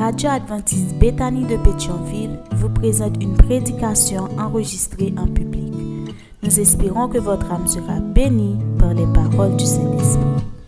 radio adventiste Bethany de Pétionville vous présente une prédication enregistrée en public. Nous espérons que votre âme sera bénie par les paroles du Saint-Esprit.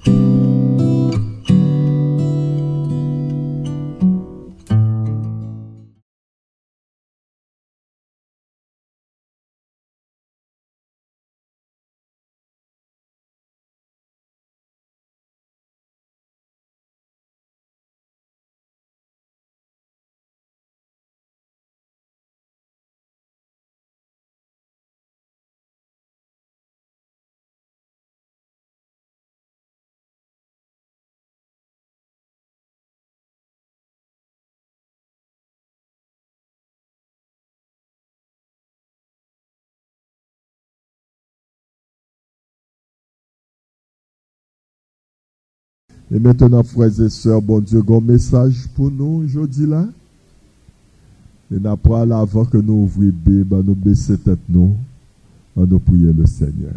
Et maintenant, frères et sœurs, bon Dieu, un message pour nous aujourd'hui là. Et n'a pas avant que nous ouvrions Bible, nous baisser tête nous, en nous prier le Seigneur.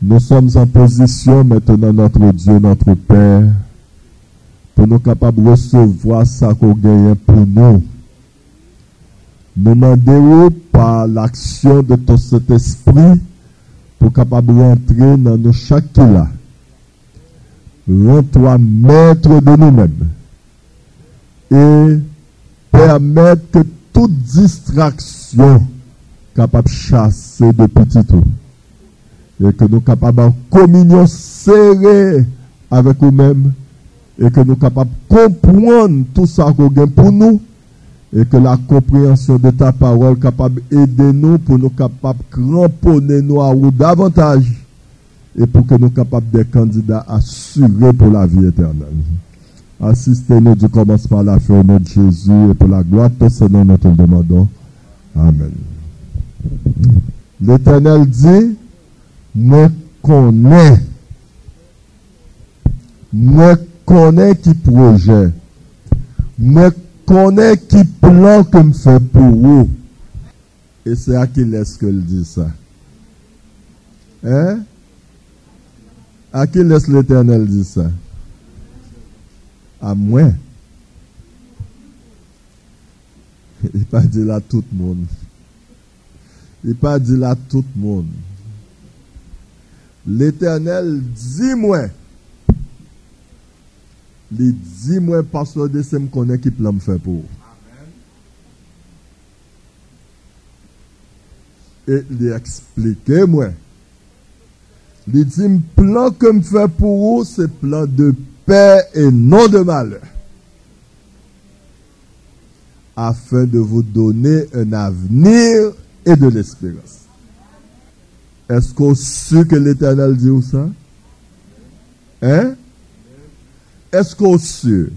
Nous sommes en position maintenant, notre Dieu, notre Père, pour nous capables de recevoir ça qu'on gagne pour nous. Nous demandons par l'action de ton Saint-Esprit pour capable rentrer dans nos chaque là rends-toi maître de nous-mêmes et permettre que toute distraction capable de chasser de petit tout et que nous capables en communion serrée avec nous-mêmes et que nous capables de comprendre tout ça qu'on gagne pour nous et que la compréhension de ta parole capable d'aider nous pour nous capables de cramponner nous à davantage et pour que nous capables des candidats assurés pour la vie éternelle. Assistez-nous du commencement à la fin au nom de Jésus et pour la gloire de ce nom nous te demandons. Amen. L'Éternel dit, me connais, me connais qui projet, me connais qui plan que me fait pour vous. Et c'est à qui laisse que dit ça? Hein? À qui laisse l'Éternel dire ça? À moi. Il pas dit là tout le monde. Il pas dit là tout le monde. L'Éternel dit moi. Il dit moi parce que c'est me connaît qui plan me faire pour. Et il explique moi. Il dit, plan que me fait pour vous, c'est plan de paix et non de malheur. Afin de vous donner un avenir et de l'espérance. Est-ce qu'on sait que l'Éternel dit ça? Hein? Est-ce qu'on sait?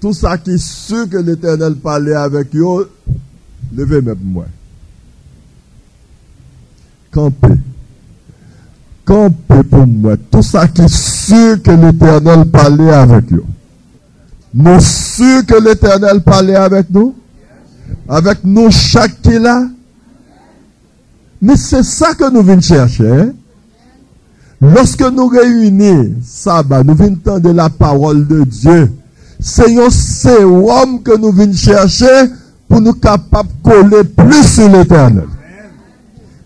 Tout ça qui est que l'Éternel parlait avec eux, levez même moi. Campez camper pour moi. Tout ça qui est sûr que l'Éternel parlait avec nous. Nous sûrs que l'Éternel parlait avec nous? Avec nous chaque qui là? Mais c'est ça que nous venons chercher. Hein? Lorsque nous réunissons sabbat, nous venons entendre la parole de Dieu. C'est un sérum que nous venons chercher pour nous capables de coller plus sur l'éternel.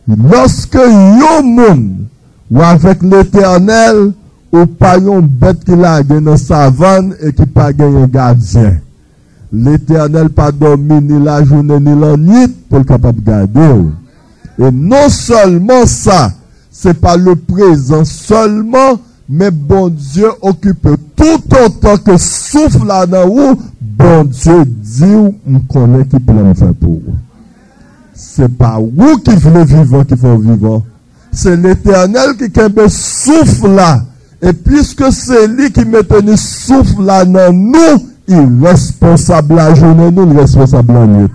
Lorsque un monde Ou avèk l'Eternel, ou pa yon bet ki la genye savan e ki pa genye gadjen. L'Eternel pa domi ni la jounen ni la nit pou l'kapap gade ou. E non solman sa, se pa le prezant solman, men bon Diyo okupe tout an tan ke souf la nan ou, bon Diyo di ou m konen ki plan fè pou ou. Se pa ou ki vle vivan ki fò vivan, c'est l'éternel qui me souffle là. Et puisque c'est lui qui tenu souffle là dans nous, il est responsable la journée, nous, il est responsable la nuit.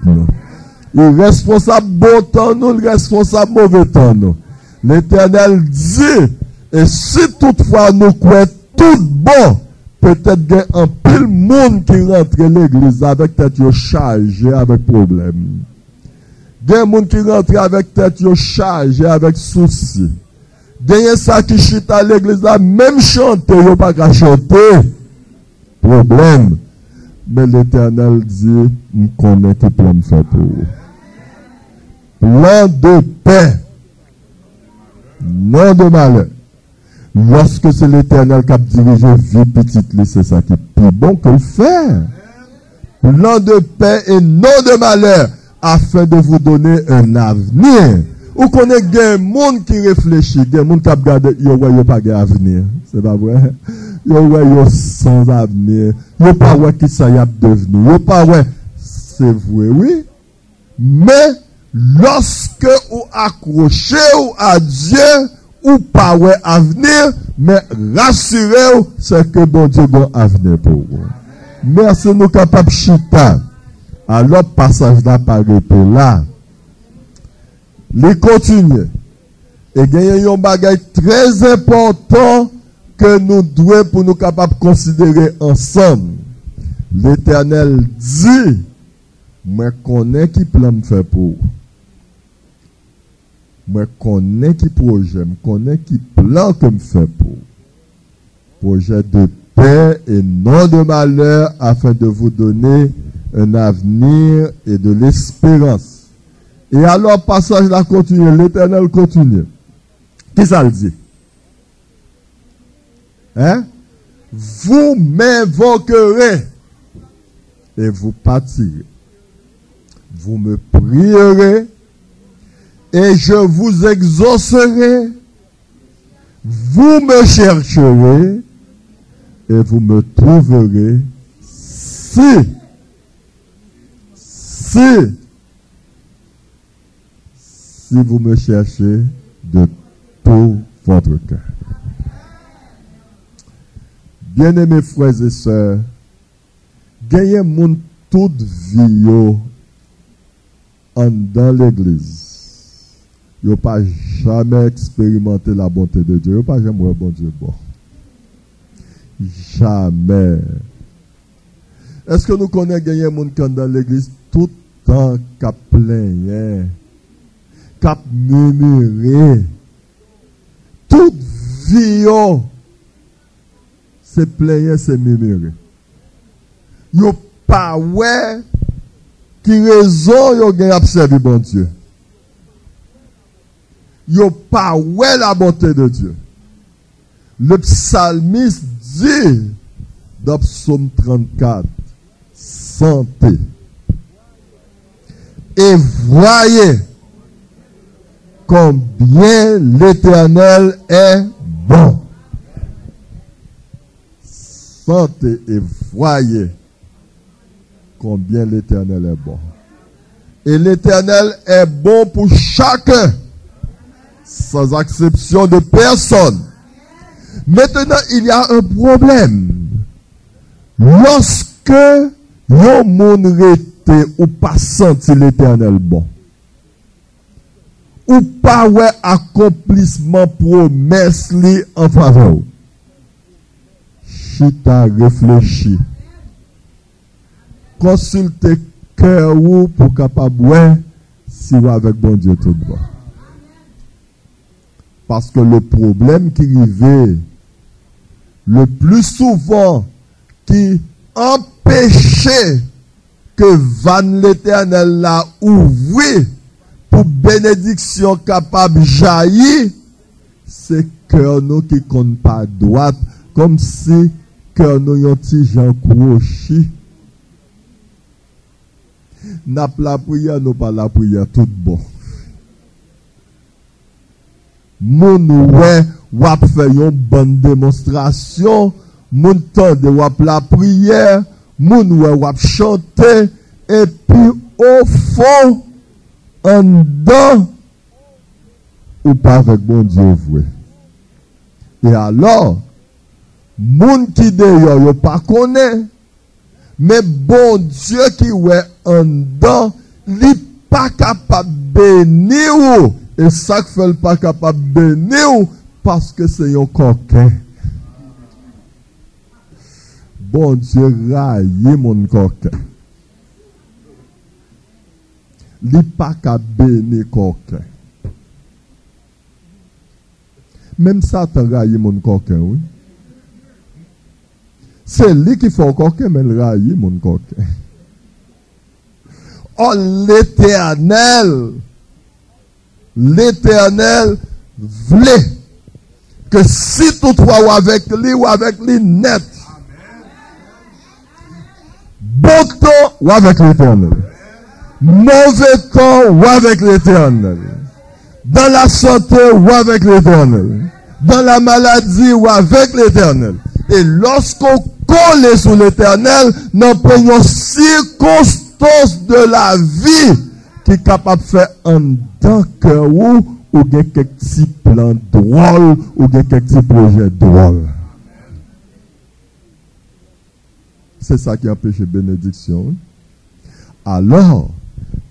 Il est responsable bon temps, nous, il est responsable mauvais temps, nous. L'éternel dit, et si toutefois nous croyons tout bon, peut-être qu'il y a un pile monde qui rentre l'église avec tête chargée avec problème. Gen moun ki rentre avèk tèt yo chaje avèk souci. Genye sa ki chita l'eglise la, mèm chante yo pa ka chante. Problem. Men l'Eternel di, m konen ki plan fè pou yo. Plan de pe. Nan de male. Lorske se l'Eternel kap dirije vi petit li, se sa ki pi bon ke l'fè. Plan de pe et nan de male. Afin de vous donner un avenir. Ou connaît des monde qui réfléchit, des monde qui regarde, yo ouais yo pas avenir. C'est pas vrai? Yo ouais yo sans avenir. Yo pas ouais qui ça y a devenu. Yo pas ouais c'est vrai oui. Mais lorsque vous accrochez à Dieu, ou pas ouais avenir, mais rassurez-vous, c'est que bon Dieu a avenir pour vous. Merci nous capables chita. Alors passage là par là. Les continue. Et a un bagage très important que nous devons pour nous capables de considérer ensemble. L'Éternel dit, moi connais qui plan me faire pour? Moi connais qui projet, je connais qui plan que me fait pour? Projet de paix et non de malheur afin de vous donner un avenir et de l'espérance. Et alors, passage là continue, l'éternel continue. Qui ça le dit? Hein? Vous m'invoquerez et vous partirez. Vous me prierez et je vous exaucerai. Vous me chercherez et vous me trouverez si, si, si vous me cherchez de tout votre cœur. Bien-aimés frères et sœurs, gagnez mon toute vie en dans l'église. Yo pas jamais expérimenté la bonté de Dieu. Yo pas jamais bon Dieu bon. Jamais. Est-ce que nous connaissons monde qui dans l'église? Tout le temps cap plaigné, cap murmuré, toute vie c'est plaigné, c'est murmuré. Yo pas ouais qui raison yo gagne observer bon Dieu. Yo pas ouais la bonté de Dieu. Le psalmiste dit dans Psaume 34, santé. Et voyez combien l'Éternel est bon. Santé et voyez combien l'Éternel est bon. Et l'Éternel est bon pour chacun, sans exception de personne. Maintenant, il y a un problème. Lorsque yon moun rete ou pas senti l'éternel bon, ou pas ouais accomplissement promesse li en faveur, chita réfléchi, consultez cœur ou pour capable si vous avec bon Dieu tout bon. Parce que le problème qui arrive le plus souvent qui empêcher que van l'éternel la ouvri pou benediksyon kapab jayi, se kèr nou ki kon pa doat, kom si kèr nou yon ti jan kwo chi. Nap la priya nou pa la priya tout bon. Moun wè wap fè yon bon demonstrasyon, moun tande wap la priye, moun wè wap chante, epi ou fon, an dan, ou pa vek moun diyo vwe. E alor, moun ki deyo yo pa kone, me bon diyo ki wè an dan, li pa kapab beni ou, e sak fel pa kapab beni ou, paske se yo koken. Bon Dieu raille mon coquin. Il pas qu'à bénir coquin. Même Satan raille mon coquin, oui. C'est lui qui fait coquin, mais le raille, mon coquin. Oh, l'éternel, l'éternel voulait que si toutefois ou avec lui ou avec lui net, bon temps ou avec l'éternel, mauvais temps ou avec l'éternel, dans la santé ou avec l'éternel, dans la maladie ou avec l'éternel? Et lorsqu'on colle sur l'éternel, nous prenons circonstances de la vie qui est capable de faire un temps que ou ou quelques petits plans drôles ou quelques petits projets drôles. C'est ça qui empêche bénédiction. Alors,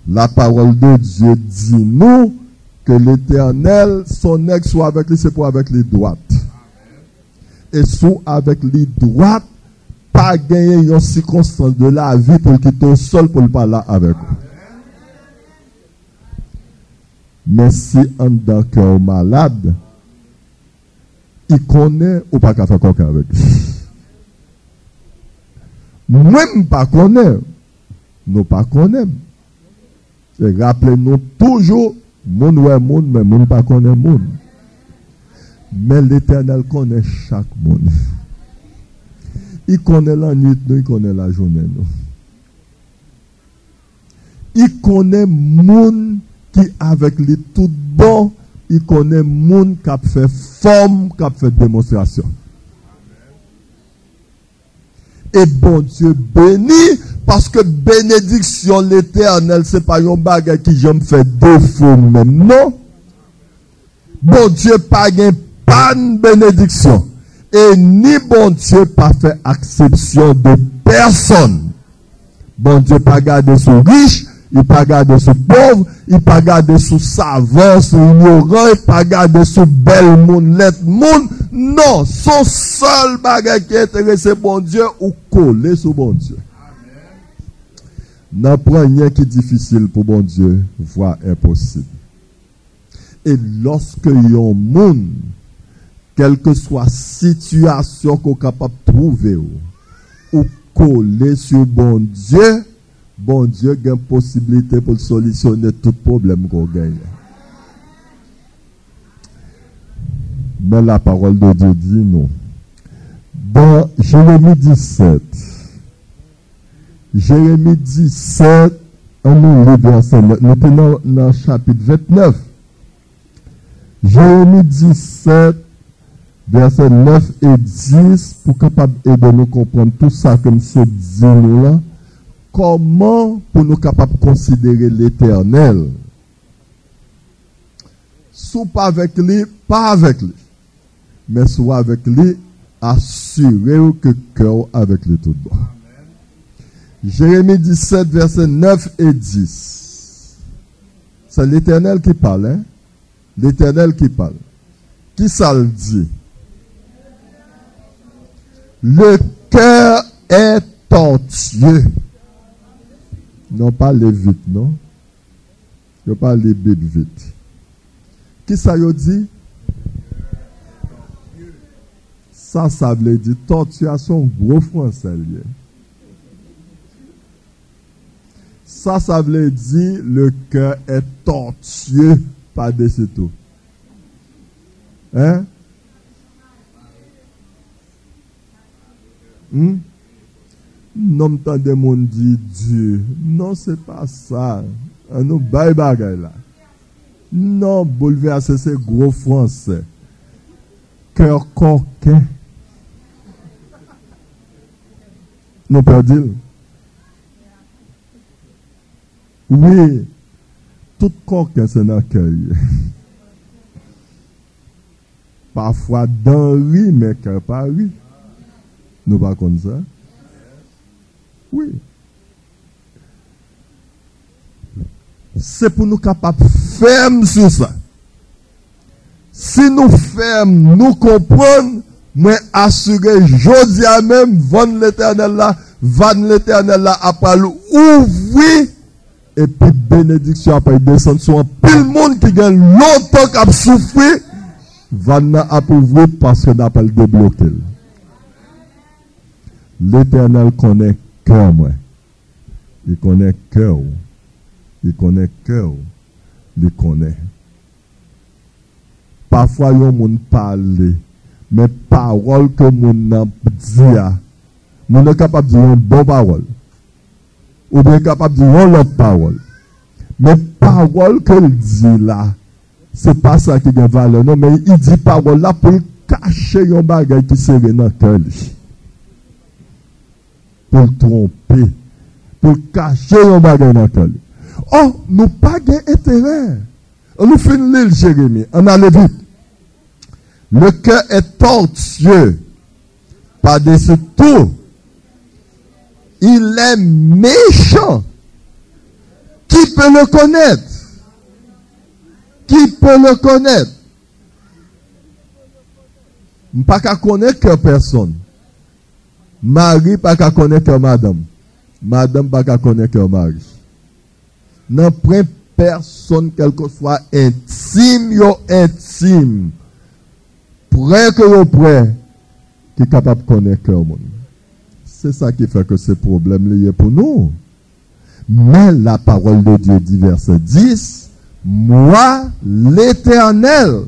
la parole de Dieu dit nous que l'éternel, son ex soit avec lui, c'est pour avec les droites. Et soit avec les droites, pas gagner une circonstance de la vie pour quitter seul pour le parler avec vous. Mais si un d'un cœur malade, il connaît ou pas qu'à faire quelqu'un avec lui. Même pas connaît, nous pas connaît. Rappelez-nous toujours, monde ouais monde, mais monde pas connaît monde. Mais l'éternel connaît chaque monde. Il connaît la nuit, il connaît la journée. Il connaît monde qui avec les tout bon, il connaît monde qui a fait forme, qui a fait démonstration. Et bon Dieu béni, parce que bénédiction l'éternel, c'est pas un bagage qui j'aime faire défaut même, non? Bon Dieu pas gain pas de bénédiction. Et ni bon Dieu pas fait exception de personne. Bon Dieu pas garder son riche, il pas garder son pauvre, il pas garder son savant, son ignorant, il pas garder son bel monde, let monde. Non, son sol bagay ki enterese bon Diyo ou kole sou bon Diyo. Nan pranyen ki difisil pou bon Diyo, vwa imposib. E loske yon moun, kelke swa situasyon ko kapap prouve ou, ou kole sou bon Diyo, bon Diyo gen posibilite pou solisyone tout problem kon genye. Mais la parole de Dieu dit non. Dans Jérémie 17, Jérémie 17, on nous sommes dans le chapitre 29. Jérémie 17, verset 9 et 10, pour capable aider nous comprendre tout ça que M. dit nous là. Comment pour nous capables de considérer l'éternel? Pas avec lui, pas avec lui. Mais soit avec lui, assurez que cœur avec lui tout droit. Jérémie 17, verset 9 et 10. C'est l'éternel qui parle. Hein? L'éternel qui parle. Qui ça le dit? Le cœur est tortueux. Non, pas les vite, non? Je pas les bébés vite. Qui ça dit? Sa sa vle di tortuasyon gro franse liye. Sa sa vle di le ke et tortue pa desi tou. Hein? Hmm? Nom tan de moun di Diyo. Non se pa sa. An nou bay bagay la. Non bouleve a se se gro franse. Kèr konken. nous perdons. Oui, tout corps qui est en accueil. Parfois dans lui, mais que pas lui. Nous pas comme ça. Oui. C'est pour nous capables fermes sur ça. Si nous fermes, nous comprenons Mwen asure jodi a men, van l'Eternel la, van l'Eternel la apal ouvri, epi benediksyon apay desen sou an pil moun ki gen lontan kap soufri, van nan ap ouvri paske nan apal deblokel. L'Eternel konen kèw mwen. Li konen kèw. Li konen kèw. Li konen. Pafwa yon moun pale li. men parol ke moun nan diya, moun nan kapap di yon bon parol, ou bien kapap di yon lot parol, men parol ke l di la, se pa sa ki gen vale non, men i di parol la pou kache yon bagay ki sere nan ke li, pou trompe, pou kache yon bagay nan ke li. Or, nou pa gen etere, an nou fin li l jeremi, an ale vit, Le cœur est tortueux. Par-dessus tout. Il est méchant. Qui peut le connaître? Qui peut le connaître? Pas qu'à connaître personne. Marie pas qu'à connaître que madame. Madame pas qu'à connaître que Marie. Non, personne, quel que soit intime, yo intime. Près que yo près, qui est capable de connaître que monde. C'est ça qui fait que ce problème lié pour nous. Mais la parole de Dieu dit verset 10, moi l'éternel,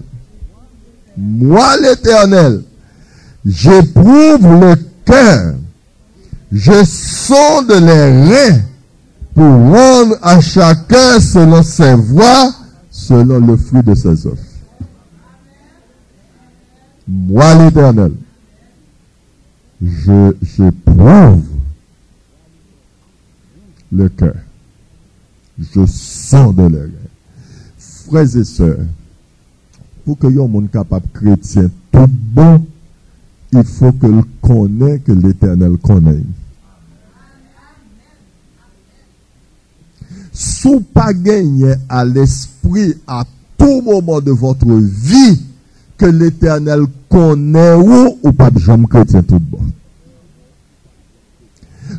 moi l'éternel, j'éprouve le cœur, je sonde les reins pour rendre à chacun selon ses voies, selon le fruit de ses œuvres. Moi l'éternel, je, j'éprouve le cœur. Je sens de l'air. Frères et sœurs, pour que yon monde capable chrétien tout bon, il faut que le connaisse, que l'éternel connaît. Sous pas à l'esprit à tout moment de votre vie ke l'Eternel konè ou ou pa jom kretien tout bon.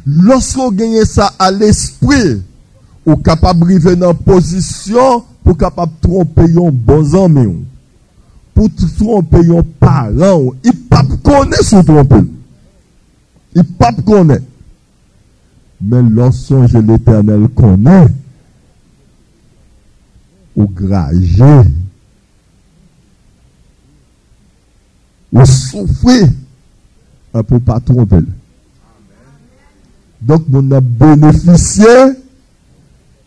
Lorskou genye sa al espri, ou kapab rive nan posisyon pou kapab trompe yon bon zanme ou. Pou trompe yon paran ou. I pap konè sou trompe ou. I pap konè. Men lorson je l'Eternel konè, ou graje, ou souffrir, pour pas tromper. Donc, nous avons bénéficié.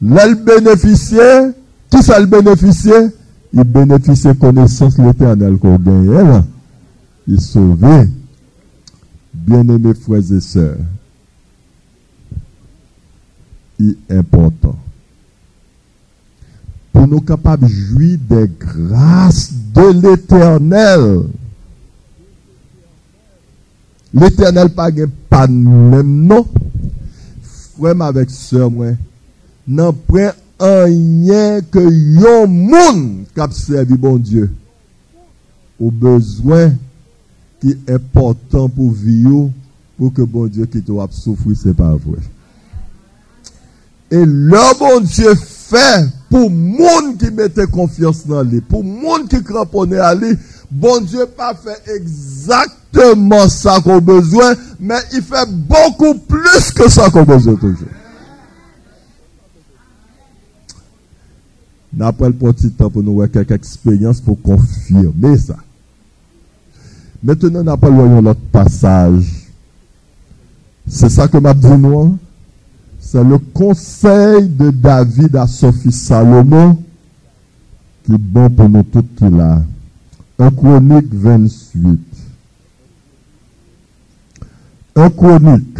L'elle bénéficié. Qui ça le bénéficié? Il bénéficie connaissance l'éternel qu'on gagne. Il sauvé. Bien-aimés frères et sœurs. Il est important. Pour nous capables de jouir des grâces de l'éternel. L'Eternel pa gen pa mèm nou. Fwèm avèk sè mwen. Nan pren anyen ke yon moun kap servi bon Diyo. Ou bezwen ki e portan pou viyo pou ke bon Diyo ki tou ap soufri se pa vwe. E lè bon Diyo fè pou moun ki mette konfians nan li. Pou moun ki krapone a li. Bon Dieu pas fait exactement ça qu'on a besoin, mais il fait beaucoup plus que ça qu'on a besoin toujours. N'a pas le petit temps pour nous voir quelques expériences pour confirmer ça. Maintenant, n'a pas l'autre passage. C'est ça que m'a dit moi. C'est le conseil de David à Sophie Salomon qui est bon pour nous tous là. Un chronique 28. Un chronique,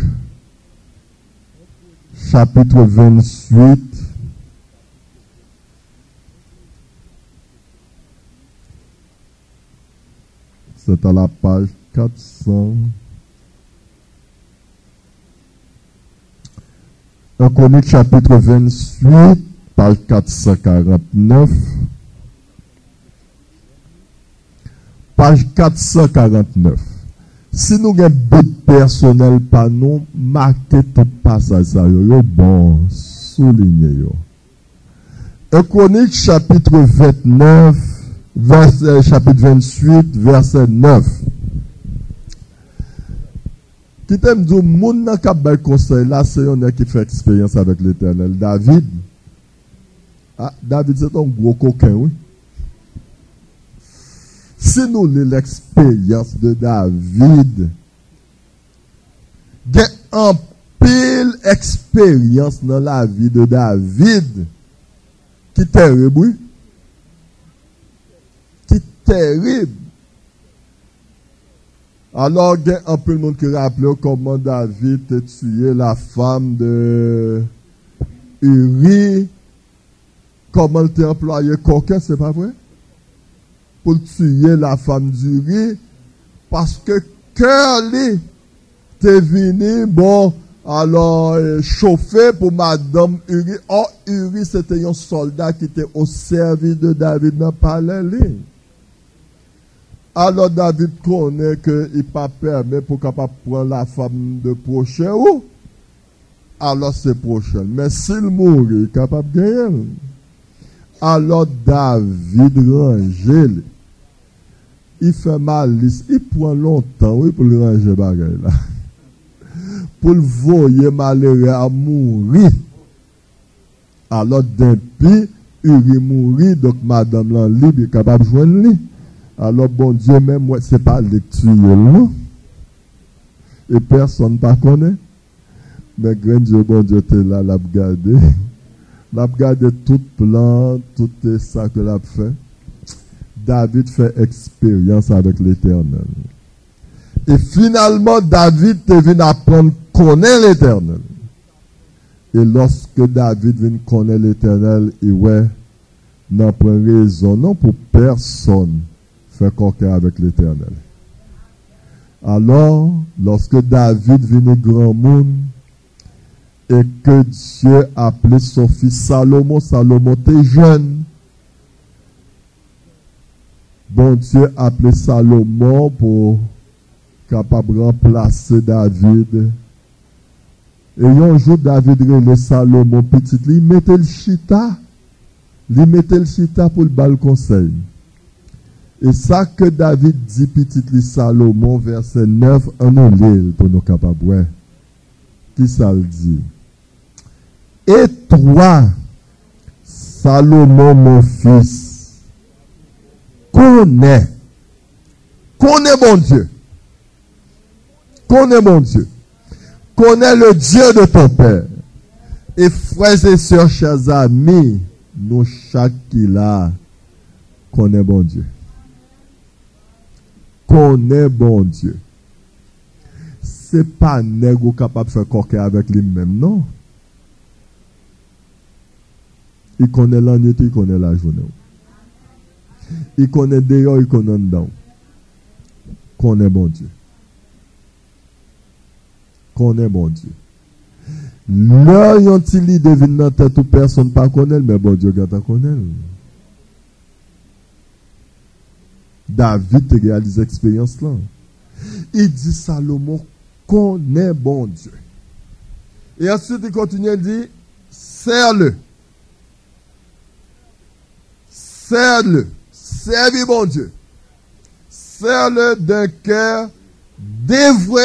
chapitre 28. C'est à la page 400. Un chronique, chapitre 28, page 449. page 449. Si nou gen bit personel pa nou, marke tout pasaj sa yo, yo bon, souline yo. Ekonik chapitre 29, verset, euh, chapitre 28, verset 9. Kitem djou, moun nan kap bay konsey la, se yon nan ki fè ekspeyans avèk l'Eternel. David, ah, David se ton gwo koken wè. Oui? Si nous l'expérience de David, il y a un pile expérience dans la vie de David qui est terrible. Qui est terrible. Alors, il y a un peu de monde qui rappelle comment David a tué la femme de Uri. Comment il a employé coquin, c'est pas vrai? pou tuye la fam diri, paske kèr li te vini, bon, alor euh, choufe pou madame Uri, or Uri se te yon soldat ki te o servis de David nan pale li. Alor David konen ke i pa perme pou kapap pran la fam de proche ou, alor se proche. Men sil mouri, kapap genye. Alor David range li. i fè malis, i pwen lontan wè pou l'ranje bagay la. Pou l'voye malere a mouri, alot den pi, uri mouri, dok madame lan li bi kapab jwen li. Alot bon diyo men mwen se pa li tuye lou. Non. E person pa konen. Men gren diyo bon diyo te la lap gade. Lap gade tout plan, tout sa ke lap fè. David fait expérience avec l'éternel. Et finalement, David est venu apprendre connaître l'éternel. Et lorsque David vient connaître l'éternel, il ouais, n'a pas raison, non pour personne fait coquin avec l'éternel. Alors, lorsque David venu grand monde et que Dieu appelait son fils Salomon, Salomon était jeune. Bon Dieu appelé Salomon pour capable remplacer David. Et un jour, David le Salomon petit, il mettait le chita. Il mettait le chita pour le bal conseil. Et ça que David dit, petit Salomon, verset 9, en l'île pour nous capables. Qui ça le dit? Et toi, Salomon, mon fils, connais, connais mon Dieu, connais mon Dieu, connais le Dieu de ton Père. Et frères et sœurs, chers amis, nous chaque qui là, connaît mon Dieu connaît bon Dieu. C'est pas négo capable de faire coquet avec lui-même, non? Il connaît la nuit, il connaît la journée. Il connaît dehors, il connaît dedans. Connaît bon Dieu. Connaît bon Dieu. Là, il devine dans tête ou personne pas connaît, mais bon Dieu, garde connaît. David réalise l'expérience là. Il dit Salomon connaît bon Dieu. Et ensuite il continue, il dit, serre-le. Serre-le. Servis bon Dieu. Serre-le d'un cœur dévoué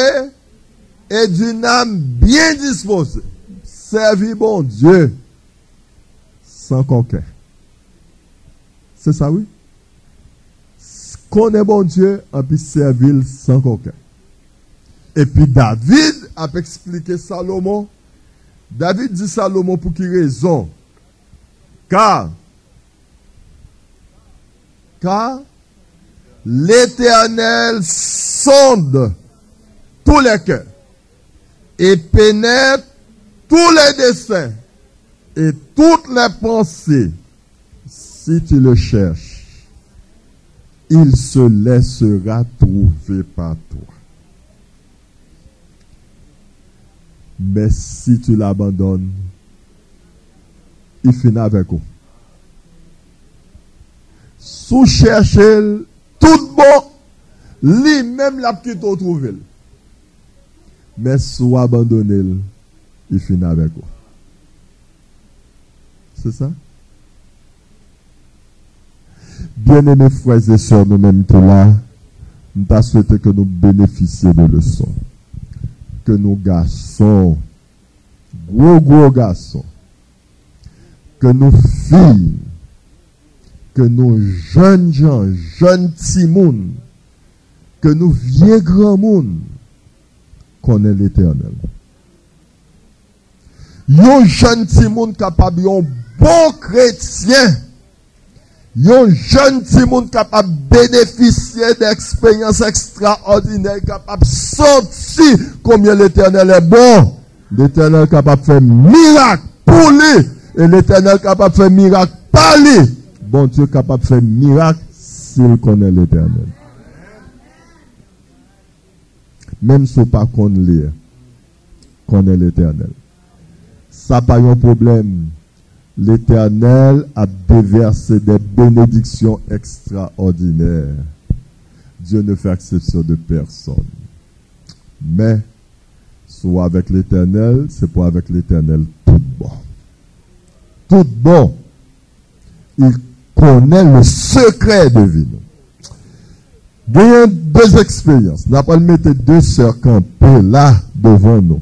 et d'une âme bien disposée. Servis bon Dieu sans conquête. C'est ça, oui? connaît bon Dieu, et puis servir sans coquin. Et puis David a expliqué Salomon. David dit Salomon pour qui raison? Car, car l'Éternel sonde tous les cœurs et pénètre tous les desseins et toutes les pensées si tu le cherches il se laissera trouver par toi. Mais si tu l'abandonnes, il finit avec vous. Sous chercher tout bon, lui-même la petite trouver. Mais sous abandonner, il finit avec vous. C'est ça? Bien-aimés frères et sœurs, nous-mêmes tout là, nous avons que nous bénéficions de leçons. que nos garçons, gros gros garçons, que nos filles, que nos jeunes gens, jeunes timouns, que nos vieux grands moun connaissent l'éternel. Yon jeune timoun capable, yon bon chrétien, yon jeune timoun capable de bénéficier d'expériences extraordinaires, capable de sentir combien l'éternel est bon. L'éternel capable de faire miracle pour lui. Et l'éternel capable de faire miracle par lui. Bon Dieu capable de faire miracle s'il connaît l'éternel. Même si pas qu'on lire, connaît l'éternel. Ça pas un problème. L'éternel a déversé des bénédictions extraordinaires. Dieu ne fait exception de personne. Mais, soit avec l'éternel, c'est pour avec l'éternel tout bon. Tout bon. Il connaît le secret de vie. A deux expériences. N'a pas mettre deux sœurs campées là devant nous.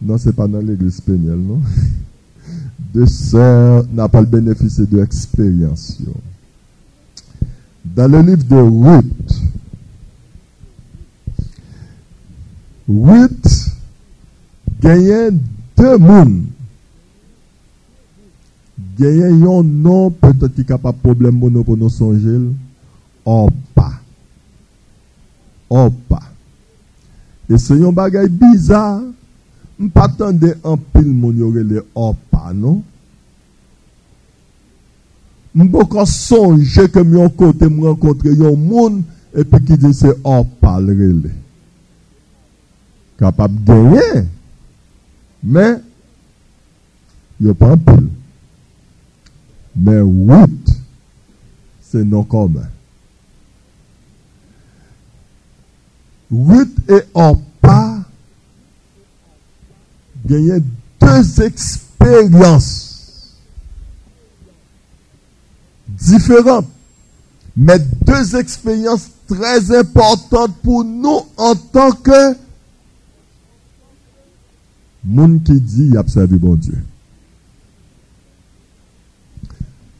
Non, ce n'est pas dans l'église pénielle, non? Deux sœurs n'a pas le bénéfice de l'expérience. Dans le livre de Ruth, Ruth gagnait deux mondes. genyen yon non petot ki kapap problem pou nou pou nou sonjel, opa. Opa. E se yon bagay bizar, m patande an pil moun yorele opa, non? M pou kon sonje kem yon kote m renkontre yon moun, epi ki di se opa lrele. Kapap genyen, men, yo pa an pil. Mais oui, c'est non commun. Ruth et Orpa gagnaient deux expériences différentes, mais deux expériences très importantes pour nous en tant que monde qui dit il a bon Dieu.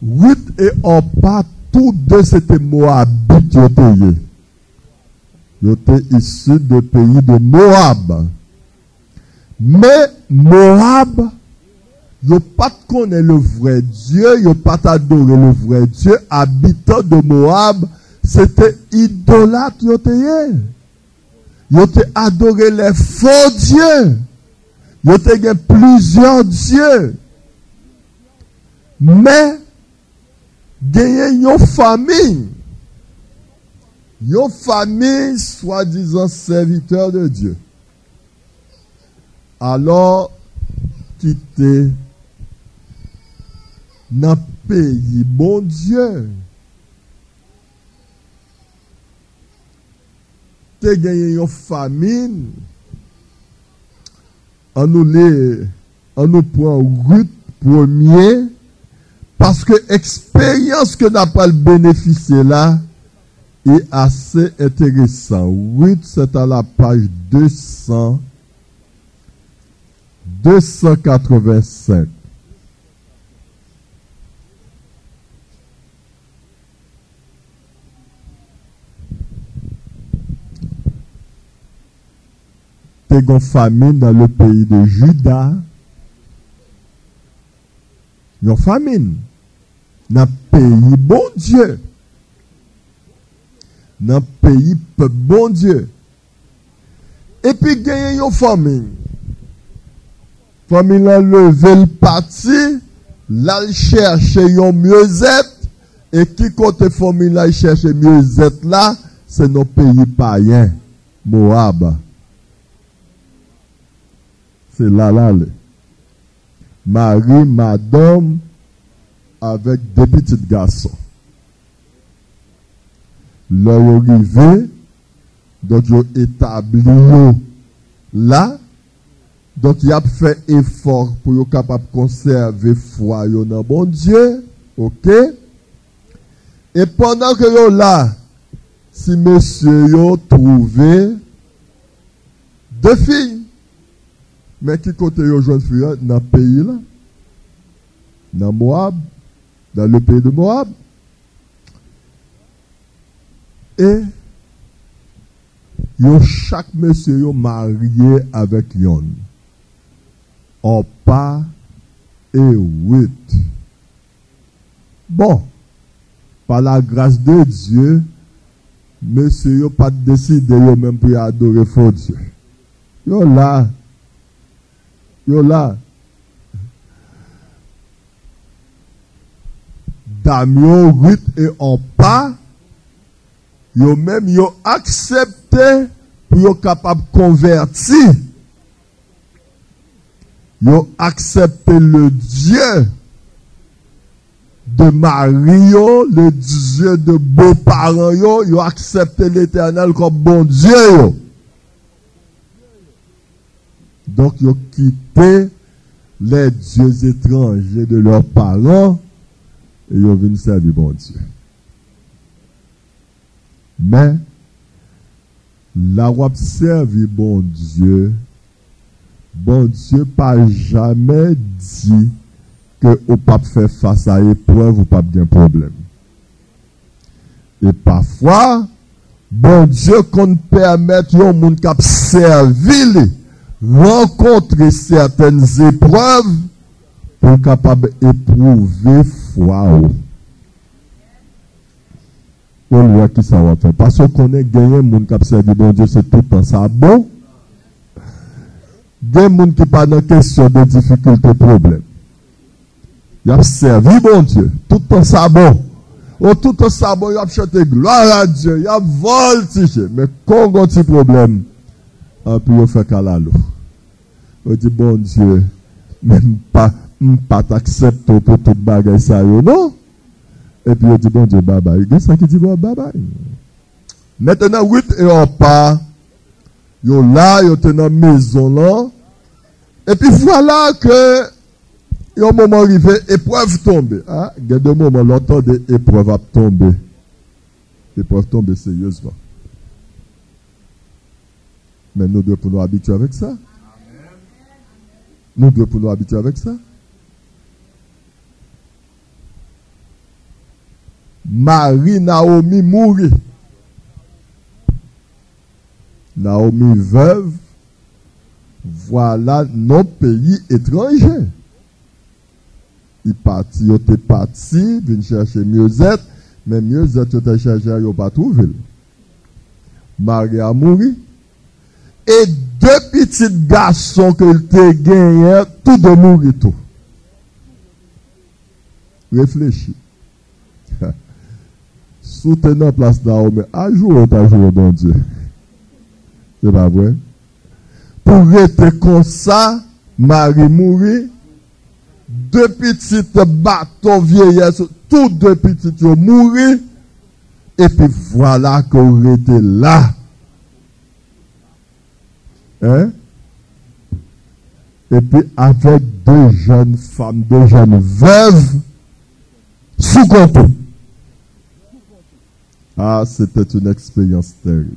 Ruth et Orpa, tous deux c'était Moabit ils étaient issus du pays de Moab. Mais Moab, ils n'ont pas connu le vrai Dieu, ils n'ont pas adoré le vrai Dieu. Habitants de Moab, c'était idolâtre. Ils ont adoré les faux dieux. Ils ont plusieurs dieux. Mais, genyen yon fami, yon fami swa dizan serviteur de Diyo. alor ki te nan peyi bon Diyo. Te genye yon famine, an nou le, an nou pou an gout pwemye, que expérience que n'a pas le là, est assez intéressant. 8, c'est à la page 200, 285. T'es une famine dans le pays de Juda. Une famine. nan peyi bon Diyo. Nan peyi pe bon Diyo. Epi genye yon famin. Famin lan leve l pati, lan chershe yon myozet, e ki kote famin lan chershe myozet la, se nan peyi payen, Moab. Se la la le. Mari, madame, avec deux petits garçons leur arrivé, donc ils établi là, donc il a fait effort pour être capable de conserver foi dans bon Dieu, ok? Et pendant que yo là, si monsieur yo trouvé deux filles. Mais qui côté yo fille dans le pays là? Dans Moab, dans le pays de Moab. Et chaque monsieur yo marié avec yon. pas et huit. Bon, par la grâce de Dieu, monsieur yo pas décidé yo même pour adorer faux Dieu. Yo là, yo là. Damien, huit et en pas yo même yo accepté pour yo capable convertir. Yo accepté le Dieu de Mario, le Dieu de beaux-parents yo, yo accepté l'éternel comme bon Dieu Donc yo quitté les dieux étrangers de leurs parents et yo venu servir bon Dieu. Mais, la wap servi bon Dieu, bon Dieu pas jamais dit que au pape fait face à épreuve ou pas bien problème. Et parfois, bon Dieu qu'on permette un monde qui servi rencontrer certaines épreuves pour capable éprouver foi. On voit qui ça va faire. Parce qu'on est gagné, moun qui servi bon Dieu, c'est tout temps ça bon? Des gens qui pas dans question de difficulté, problème. Il a servi bon Dieu, tout temps ça bon. Oh, tout ça bon, il a chanté gloire à Dieu, il a voltigé. Mais quand on a un petit problème, et puis il fait calalo. On dit même pas, pas t'accepter pour toute bagaille ça, non? Et puis il dit, bon Dieu, bye bye. Il a ça qui dit, bon, bye. Maintenant, 8 et on part. Yo là, yo dans la maison là. Et puis voilà que, y a un moment arrivé, épreuve tombe. Ah, il y a deux moments, l'autre de épreuve a tombé. Épreuve tombe sérieusement. Mais nous devons nous habituer avec ça. Nous devons nous habituer avec ça. Marie Naomi mourit. Naomi veuve, voilà nos pays étrangers. Il parti, il était parti, vient chercher mieux-être, mais il était cherché, il pas trouvé. Marie a mouru. Et deux petits garçons que te gagné, tout de mourir tout. Réfléchis soutenant place d'Aomé, à jour jour, bon Dieu. C'est pas vrai? Pour être comme ça, Marie mourit, deux petites bateaux vieillesses, tous deux petites mourir, et puis voilà qu'on était là. Hein? Et puis avec deux jeunes femmes, deux jeunes veuves, sous contrôle. Ah, c'était une expérience terrible.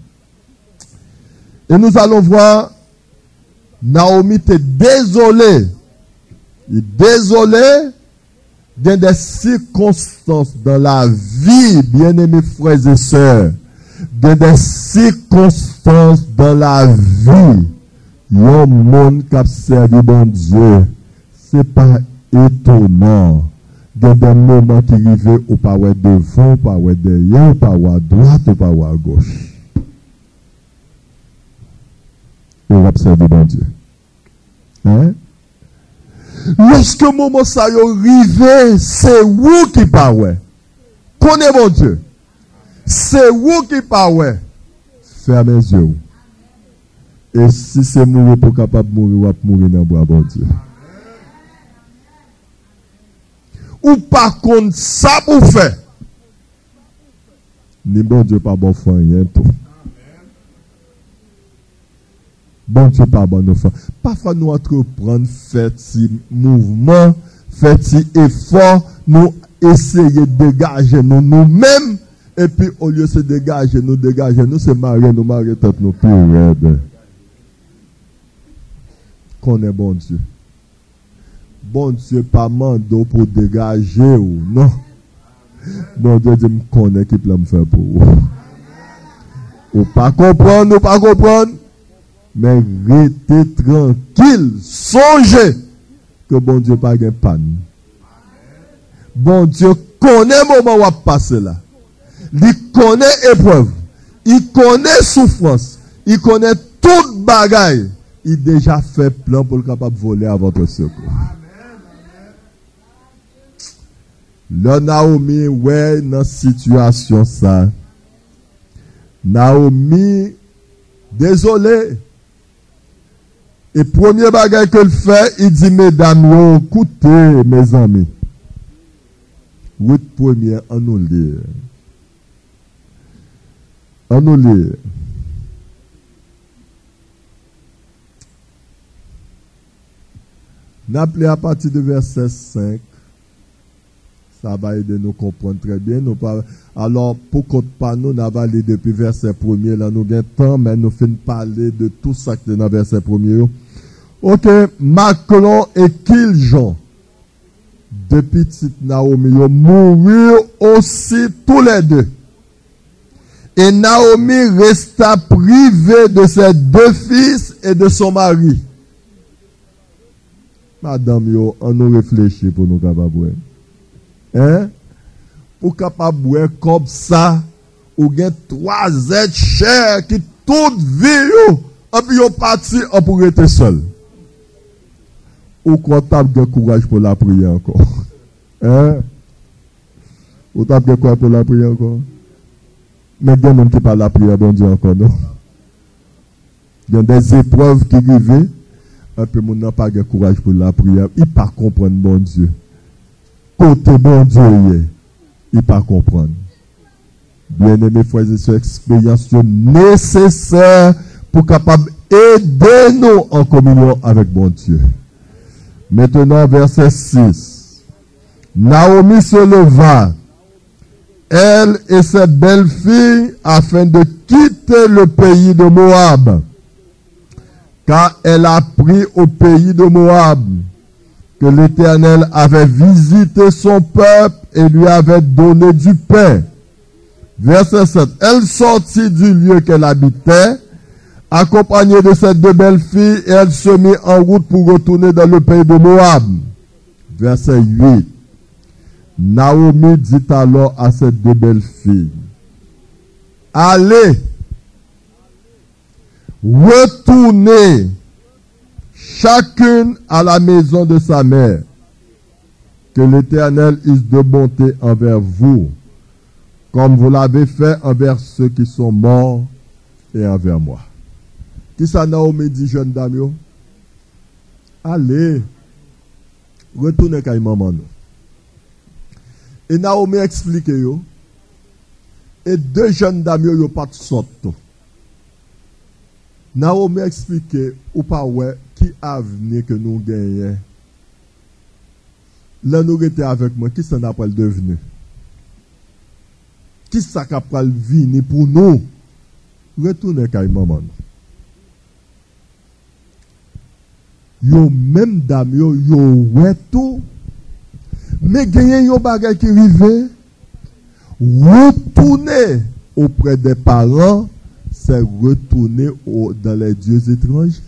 Et nous allons voir, Naomi était désolée. Il désolé dans des circonstances dans la vie, bien-aimés frères et sœurs, dans des circonstances dans la vie, il y a un monde qui a servi bon Dieu. C'est pas étonnant dans des moments qui arrivent au pas devant, au pas derrière, au à droite, au à gauche. Et on observe bon Dieu. Hein? Lorsque le moment ça arrive, c'est vous qui parlez. Connais mon Dieu. C'est vous qui parlez. Fermez les yeux. Et si c'est mourir pour capable mourir, vous mourir dans le bois, bon Dieu. Ou par contre ça pour faire. Ni bon Dieu pas bon foi rien tout. Bon Dieu pas bon. Parfois nous entreprendre faire petit mouvement, faire petit effort, nous essayer de dégager nous nous-mêmes et puis au lieu de se dégager, nous dégager, nous se marier, nous marier tête nous plus raide. connaît bon Dieu. Bon Dieu pas mando pour dégager ou non? Bon Dieu dit me connaît qui peut me faire pour vous. Ou pas comprendre, ou pas comprendre? Mais restez tranquille, songez que bon Dieu pas de panne. Bon Dieu connaît le moment où passer là. Il connaît épreuve. Il connaît souffrance. Il connaît toute bagaille. Il déjà fait plan pour le capable voler à votre secours. Le Naomi, ouais, dans situation ça. Naomi, désolé. Et premier bagage qu'il fait, il dit, mesdames, écoutez, mes amis. Oui, premier, en nous lire. En nous lire. N'appelez à partir du verset 5. travail de nous comprendre très bien. Nous par... Alors, pour qu'on parle, nous avons depuis verset premier, là, nous avons temps, mais nous finissons parler de tout ça qui est dans verset premier. Ok, Macron et Kiljon, depuis petite Naomi, mourir aussi tous les deux. Et Naomi resta privée de ses deux fils et de son mari. Madame, yo, on nous réfléchit pour nous capables. Hein? Pour capable comme ça, ou gen trois êtres chers qui toute vie, et puis parti, on être seul. Ou tape de courage pour la prière encore. Hein? Ou de courage pour la prière encore? Mais des gens qui parlent la prière, bon Dieu, encore, non? Il y a des épreuves qui arrivent un peu mon n'a pas de courage pour la prière, il pas comprendre bon Dieu. Côté bon Dieu, il pas comprendre. Bien aimé frères et sœurs, expérience nécessaire pour capable aider nous en communion avec bon Dieu. Maintenant, verset 6. Naomi se leva, elle et ses belles filles, afin de quitter le pays de Moab car elle a pris au pays de Moab que l'Éternel avait visité son peuple et lui avait donné du pain. Verset 7. Elle sortit du lieu qu'elle habitait, accompagnée de ses deux belles filles, et elle se mit en route pour retourner dans le pays de Moab. Verset 8. Naomi dit alors à ses deux belles filles, Allez, retournez chacune à la maison de sa mère. Que l'Éternel use de bonté envers vous, comme vous l'avez fait envers ceux qui sont morts et envers moi. Qui ça Naomi dit, jeune dame Allez, retournez à maman. Et Naomi explique yo. Et deux jeunes dames yo pas de sorte. Naomi explique ou pas ouais ki avne ke nou genyen? La nou rete avek mwen, ki sa na pral devene? Ki sa ka pral vini pou nou? Retoune kay maman. Yo men dam yo, yo wetou, me genyen yo bagay ki rive, retoune opre de paran, se retoune dan le dios etranje.